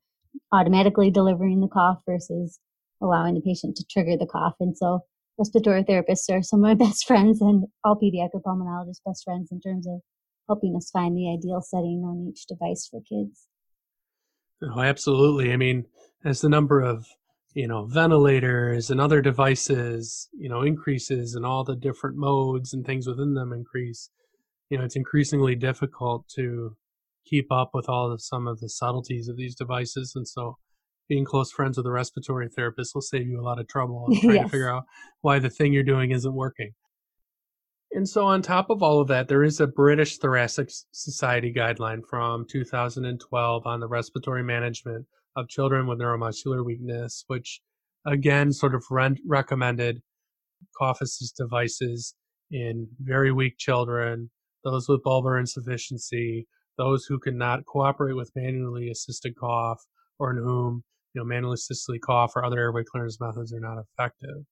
automatically delivering the cough versus allowing the patient to trigger the cough. And so respiratory therapists are some of my <laughs> best friends and all pediatric pulmonologists best friends in terms of helping us find the ideal setting on each device for kids. Oh, absolutely. I mean, as the number of you know ventilators and other devices you know increases and all the different modes and things within them increase you know it's increasingly difficult to keep up with all of some of the subtleties of these devices and so being close friends with a respiratory therapist will save you a lot of trouble <laughs> on trying yes. to figure out why the thing you're doing isn't working and so, on top of all of that, there is a British Thoracic Society guideline from 2012 on the respiratory management of children with neuromuscular weakness, which again sort of re- recommended cough assist devices in very weak children, those with bulbar insufficiency, those who cannot cooperate with manually assisted cough, or in whom you know manually assisted cough or other airway clearance methods are not effective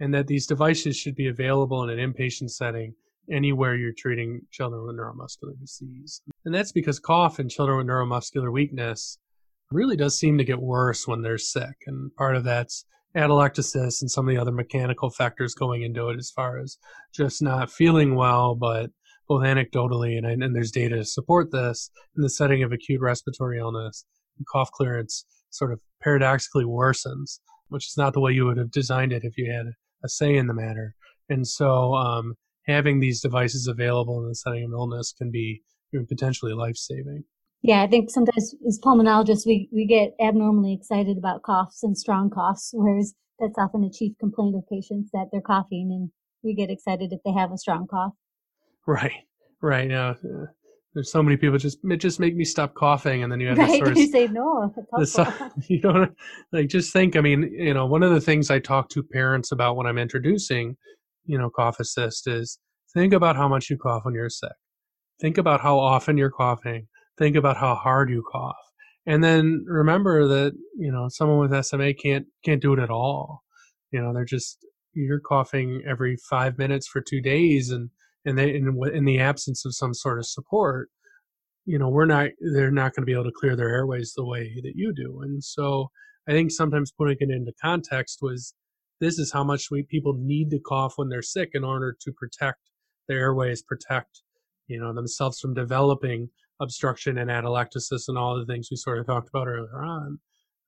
and that these devices should be available in an inpatient setting anywhere you're treating children with neuromuscular disease. And that's because cough in children with neuromuscular weakness really does seem to get worse when they're sick. And part of that's atelectasis and some of the other mechanical factors going into it as far as just not feeling well, but both anecdotally and, and there's data to support this in the setting of acute respiratory illness, cough clearance sort of paradoxically worsens, which is not the way you would have designed it if you had a say in the matter. And so um, having these devices available in the setting of illness can be potentially life saving. Yeah, I think sometimes as pulmonologists, we, we get abnormally excited about coughs and strong coughs, whereas that's often a chief complaint of patients that they're coughing, and we get excited if they have a strong cough. Right, right. Now, uh, there's so many people just it just make me stop coughing, and then you <laughs> have right. this sort of, you say no. This, <laughs> you don't like just think. I mean, you know, one of the things I talk to parents about when I'm introducing, you know, cough assist is think about how much you cough when you're sick. Think about how often you're coughing. Think about how hard you cough, and then remember that you know someone with SMA can't can't do it at all. You know, they're just you're coughing every five minutes for two days, and and they in, in the absence of some sort of support you know we're not they're not going to be able to clear their airways the way that you do and so i think sometimes putting it into context was this is how much we people need to cough when they're sick in order to protect their airways protect you know themselves from developing obstruction and atelectasis and all the things we sort of talked about earlier on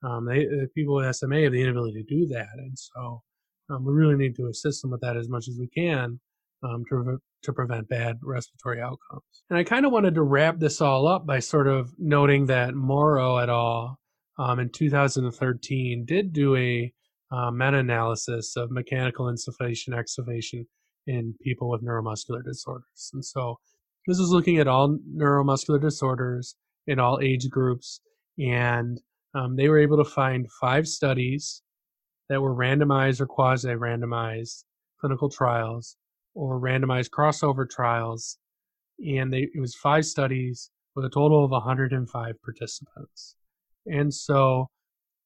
um, they people with sma have the inability to do that and so um, we really need to assist them with that as much as we can um, to, to prevent bad respiratory outcomes. And I kind of wanted to wrap this all up by sort of noting that Morrow et al. Um, in 2013 did do a uh, meta-analysis of mechanical insufflation exsufflation in people with neuromuscular disorders. And so this was looking at all neuromuscular disorders in all age groups, and um, they were able to find five studies that were randomized or quasi-randomized clinical trials or randomized crossover trials, and they, it was five studies with a total of 105 participants. And so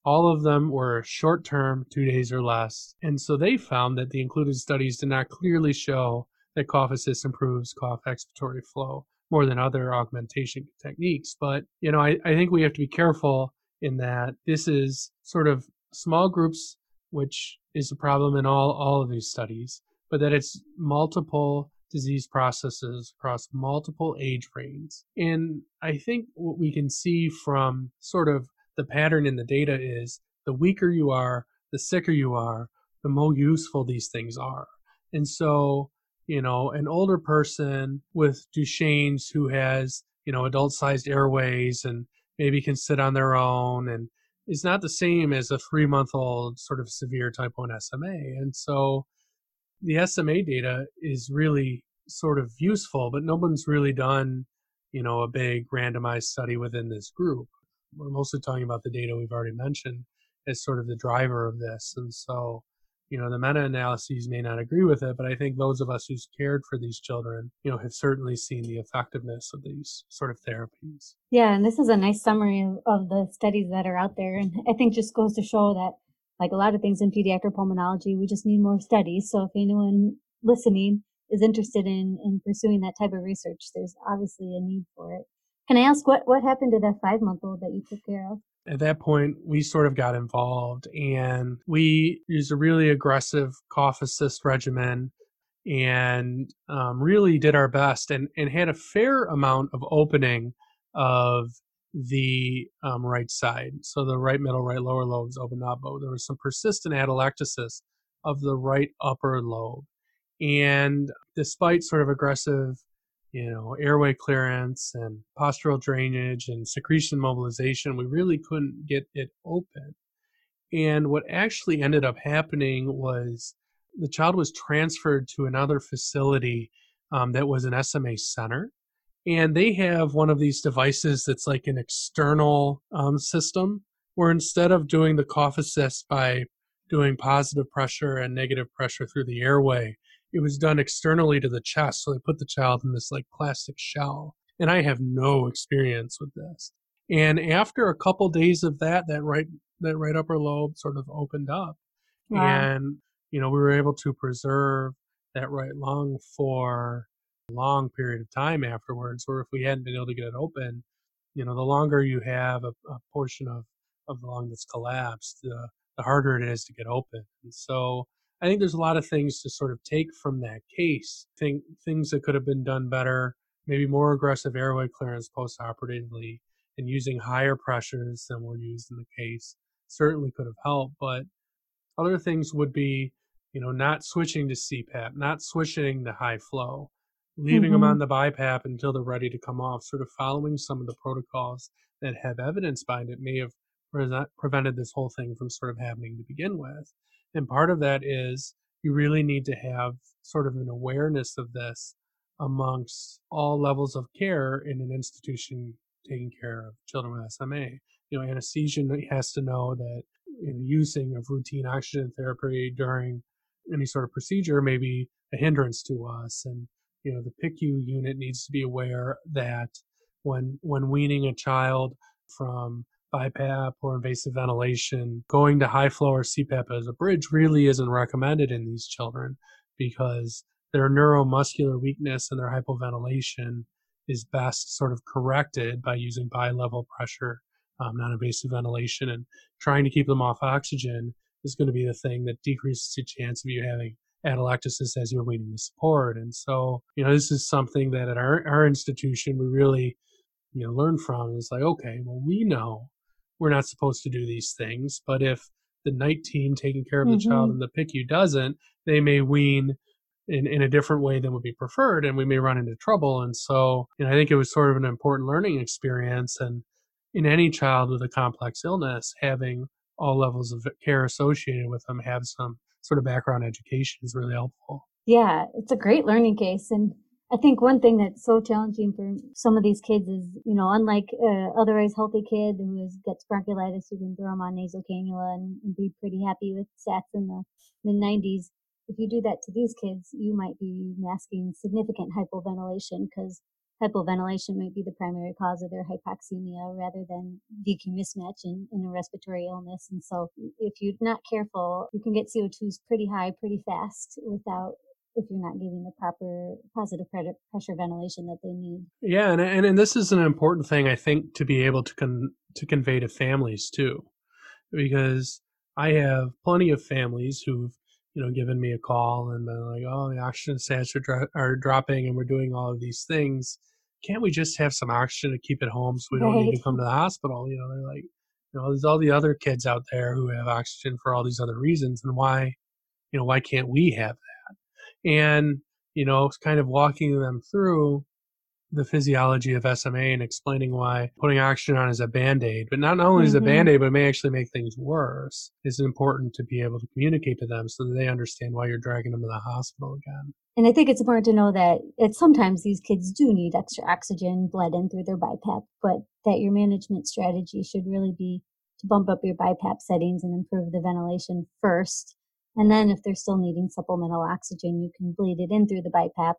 all of them were short term, two days or less. And so they found that the included studies did not clearly show that cough assist improves cough expiratory flow more than other augmentation techniques. But, you know, I, I think we have to be careful in that this is sort of small groups, which is a problem in all, all of these studies, but that it's multiple disease processes across multiple age ranges. And I think what we can see from sort of the pattern in the data is the weaker you are, the sicker you are, the more useful these things are. And so, you know, an older person with Duchenne's who has, you know, adult sized airways and maybe can sit on their own and is not the same as a three month old sort of severe type 1 SMA. And so the SMA data is really sort of useful, but no one's really done, you know, a big randomized study within this group. We're mostly talking about the data we've already mentioned as sort of the driver of this. And so, you know, the meta analyses may not agree with it, but I think those of us who's cared for these children, you know, have certainly seen the effectiveness of these sort of therapies. Yeah, and this is a nice summary of, of the studies that are out there. And I think just goes to show that like a lot of things in pediatric pulmonology, we just need more studies. So if anyone listening is interested in, in pursuing that type of research, there's obviously a need for it. Can I ask what, what happened to that five month old that you took care of? At that point, we sort of got involved and we used a really aggressive cough assist regimen and um, really did our best and, and had a fair amount of opening of the um, right side. So the right middle, right lower lobes opened up, but there was some persistent atelectasis of the right upper lobe. And despite sort of aggressive, you know, airway clearance and postural drainage and secretion mobilization, we really couldn't get it open. And what actually ended up happening was the child was transferred to another facility um, that was an SMA center and they have one of these devices that's like an external um, system where instead of doing the cough assist by doing positive pressure and negative pressure through the airway it was done externally to the chest so they put the child in this like plastic shell and i have no experience with this and after a couple days of that that right that right upper lobe sort of opened up wow. and you know we were able to preserve that right lung for long period of time afterwards, or if we hadn't been able to get it open, you know, the longer you have a, a portion of, of the lung that's collapsed, the, the harder it is to get open. And so I think there's a lot of things to sort of take from that case. Think things that could have been done better, maybe more aggressive airway clearance post-operatively, and using higher pressures than were used in the case certainly could have helped. But other things would be, you know, not switching to CPAP, not switching to high flow, leaving them Mm-hmm. on the BiPAP until they're ready to come off, sort of following some of the protocols that have evidence behind it may have pre- prevented this whole thing from sort of happening to begin with. And part of that is you really need to have sort of an awareness of this amongst all levels of care in an institution taking care of children with SMA. You know, anesthesia has to know that you know, using of routine oxygen therapy during any sort of procedure may be a hindrance to us and you know the PICU unit needs to be aware that when when weaning a child from BiPAP or invasive ventilation, going to high flow or CPAP as a bridge really isn't recommended in these children because their neuromuscular weakness and their hypoventilation is best sort of corrected by using bi-level pressure, um, non-invasive ventilation, and trying to keep them off oxygen is going to be the thing that decreases the chance of you having atelectasis as you're waiting to support. And so, you know, this is something that at our, our institution we really, you know, learn from is like, okay, well, we know we're not supposed to do these things, but if the night team taking care of the mm-hmm. child and the PICU doesn't, they may wean in, in a different way than would be preferred and we may run into trouble. And so, you know, I think it was sort of an important learning experience. And in any child with a complex illness, having all levels of care associated with them have some sort of background education is really helpful. Yeah, it's a great learning case. And I think one thing that's so challenging for some of these kids is, you know, unlike a otherwise healthy kid who is, gets bronchiolitis, you can throw them on nasal cannula and, and be pretty happy with SATs in the, the 90s. If you do that to these kids, you might be masking significant hypoventilation because hypoventilation might be the primary cause of their hypoxemia rather than VQ mismatch in, in a respiratory illness. And so if you're not careful, you can get CO2s pretty high pretty fast without if you're not giving the proper positive pressure ventilation that they need. Yeah, and and, and this is an important thing I think to be able to con- to convey to families too, because I have plenty of families who've you know given me a call and been like, oh, the oxygen stats are, dro- are dropping, and we're doing all of these things. Can't we just have some oxygen to keep at home so we don't right. need to come to the hospital? You know, they're like, you know, there's all the other kids out there who have oxygen for all these other reasons, and why, you know, why can't we have that? And you know, kind of walking them through the physiology of SMA and explaining why putting oxygen on is a band aid, but not only is mm-hmm. a band aid, but it may actually make things worse, It's important to be able to communicate to them so that they understand why you're dragging them to the hospital again. And I think it's important to know that it's sometimes these kids do need extra oxygen bled in through their BiPAP, but that your management strategy should really be to bump up your BiPAP settings and improve the ventilation first. And then if they're still needing supplemental oxygen, you can bleed it in through the BiPAP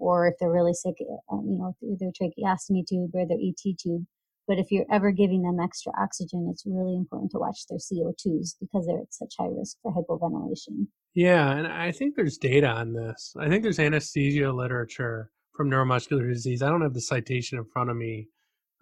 or if they're really sick, uh, you know, through their tracheostomy tube or their ET tube. But if you're ever giving them extra oxygen, it's really important to watch their CO2s because they're at such high risk for hypoventilation. Yeah, and I think there's data on this. I think there's anesthesia literature from neuromuscular disease. I don't have the citation in front of me.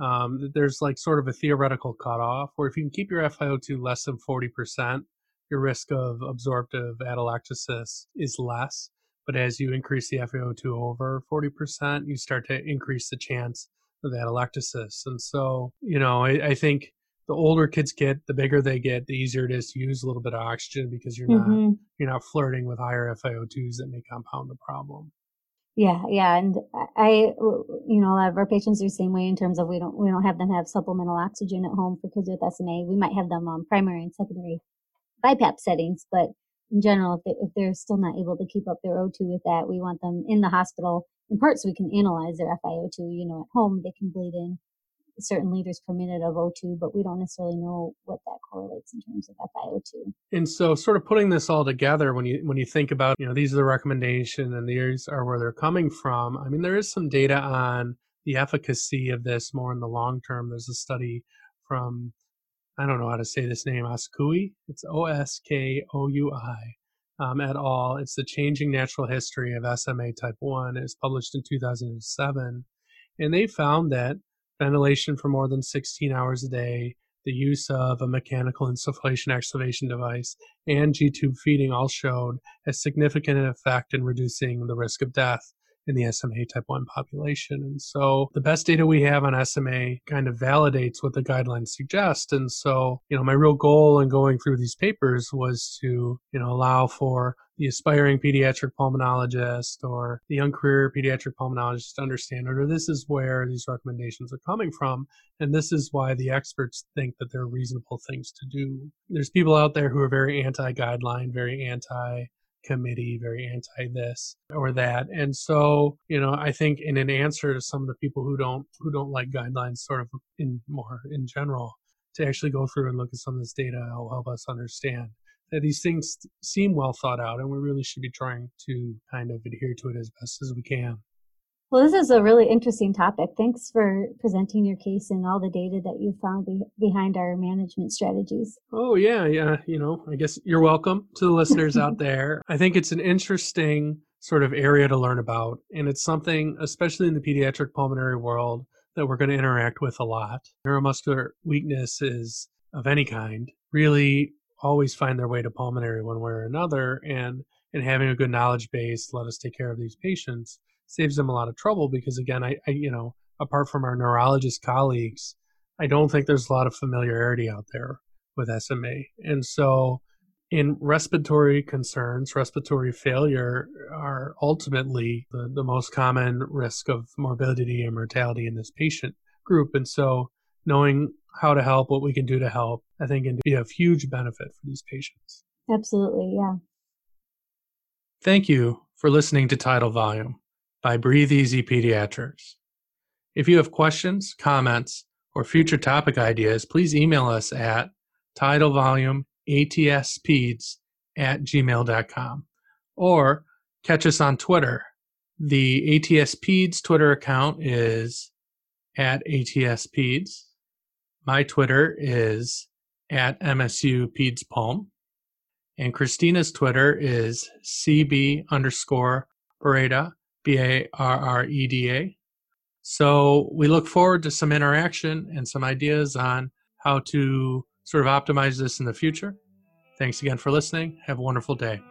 Um, there's like sort of a theoretical cutoff where if you can keep your FiO2 less than 40%, your risk of absorptive atelectasis is less. But as you increase the FiO2 over 40%, you start to increase the chance of that atelectasis. And so, you know, I, I think the older kids get, the bigger they get, the easier it is to use a little bit of oxygen because you're mm-hmm. not you're not flirting with higher FiO2s that may compound the problem. Yeah, yeah, and I, you know, a lot of our patients are the same way in terms of we don't we don't have them have supplemental oxygen at home for kids with SMA. We might have them on primary and secondary BiPAP settings, but in general, if, they, if they're still not able to keep up their O2 with that, we want them in the hospital in part so we can analyze their FiO2. You know, at home, they can bleed in certain liters per minute of O2, but we don't necessarily know what that correlates in terms of FiO2. And so, sort of putting this all together, when you when you think about, you know, these are the recommendation and these are where they're coming from. I mean, there is some data on the efficacy of this more in the long term. There's a study from I don't know how to say this name, Oskoui. It's O S K O U I um, at all. It's the Changing Natural History of SMA Type 1. It was published in 2007. And they found that ventilation for more than 16 hours a day, the use of a mechanical insufflation exsufflation device, and G tube feeding all showed a significant effect in reducing the risk of death in the SMA type 1 population. And so the best data we have on SMA kind of validates what the guidelines suggest. And so, you know, my real goal in going through these papers was to, you know, allow for the aspiring pediatric pulmonologist or the young career pediatric pulmonologist to understand or this is where these recommendations are coming from and this is why the experts think that they're reasonable things to do there's people out there who are very anti-guideline very anti committee, very anti this or that. And so, you know, I think in an answer to some of the people who don't who don't like guidelines sort of in more in general, to actually go through and look at some of this data will help us understand that these things seem well thought out and we really should be trying to kind of adhere to it as best as we can. Well, this is a really interesting topic. Thanks for presenting your case and all the data that you found be- behind our management strategies. Oh, yeah, yeah. You know, I guess you're welcome to the listeners out <laughs> there. I think it's an interesting sort of area to learn about. And it's something, especially in the pediatric pulmonary world, that we're going to interact with a lot. Neuromuscular weakness is of any kind really always find their way to pulmonary one way or another. And, and having a good knowledge base let us take care of these patients saves them a lot of trouble because again, I, I you know, apart from our neurologist colleagues, I don't think there's a lot of familiarity out there with SMA. And so in respiratory concerns, respiratory failure are ultimately the, the most common risk of morbidity and mortality in this patient group. And so knowing how to help, what we can do to help, I think can be of huge benefit for these patients. Absolutely, yeah. Thank you for listening to Tidal Volume by Breathe Easy Pediatrics. If you have questions, comments, or future topic ideas, please email us at tidalvolumeatspeds at gmail.com or catch us on Twitter. The ATSPEDS Twitter account is at ATSPEDS. My Twitter is at MSU PedsPulm. And Christina's Twitter is CB underscore Barreda, B A R R E D A. So we look forward to some interaction and some ideas on how to sort of optimize this in the future. Thanks again for listening. Have a wonderful day.